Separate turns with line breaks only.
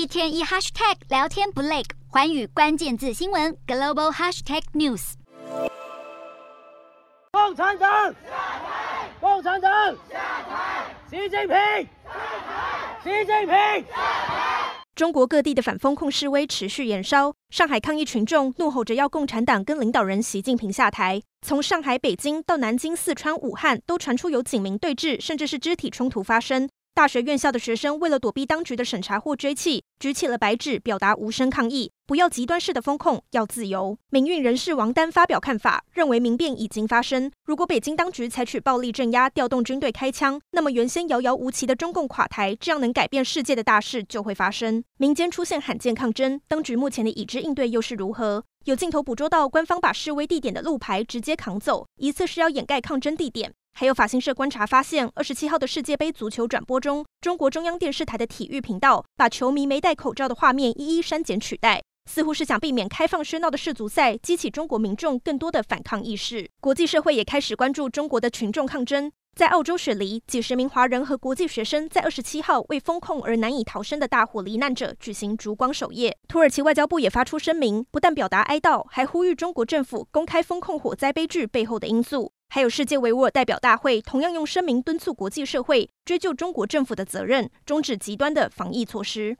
一天一 hashtag 聊天不累，环宇关键字新闻 global hashtag news。
共产党下台！共产党下台！习近平下台！习近平下台！
中国各地的反封控示威持续延烧，上海抗议群众怒吼着要共产党跟领导人习近平下台。从上海、北京到南京、四川、武汉，都传出有警民对峙，甚至是肢体冲突发生。大学院校的学生为了躲避当局的审查或追缉，举起了白纸，表达无声抗议，不要极端式的封控，要自由。民运人士王丹发表看法，认为民变已经发生。如果北京当局采取暴力镇压，调动军队开枪，那么原先遥遥无期的中共垮台，这样能改变世界的大事就会发生。民间出现罕见抗争，当局目前的已知应对又是如何？有镜头捕捉到官方把示威地点的路牌直接扛走，疑似是要掩盖抗争地点。还有法新社观察发现，二十七号的世界杯足球转播中，中国中央电视台的体育频道把球迷没戴口罩的画面一一删减取代，似乎是想避免开放喧闹的世足赛激起中国民众更多的反抗意识。国际社会也开始关注中国的群众抗争，在澳洲雪梨，几十名华人和国际学生在二十七号为封控而难以逃生的大火罹难者举行烛光守夜。土耳其外交部也发出声明，不但表达哀悼，还呼吁中国政府公开封控火灾悲剧背后的因素。还有世界维吾尔代表大会同样用声明敦促国际社会追究中国政府的责任，终止极端的防疫措施。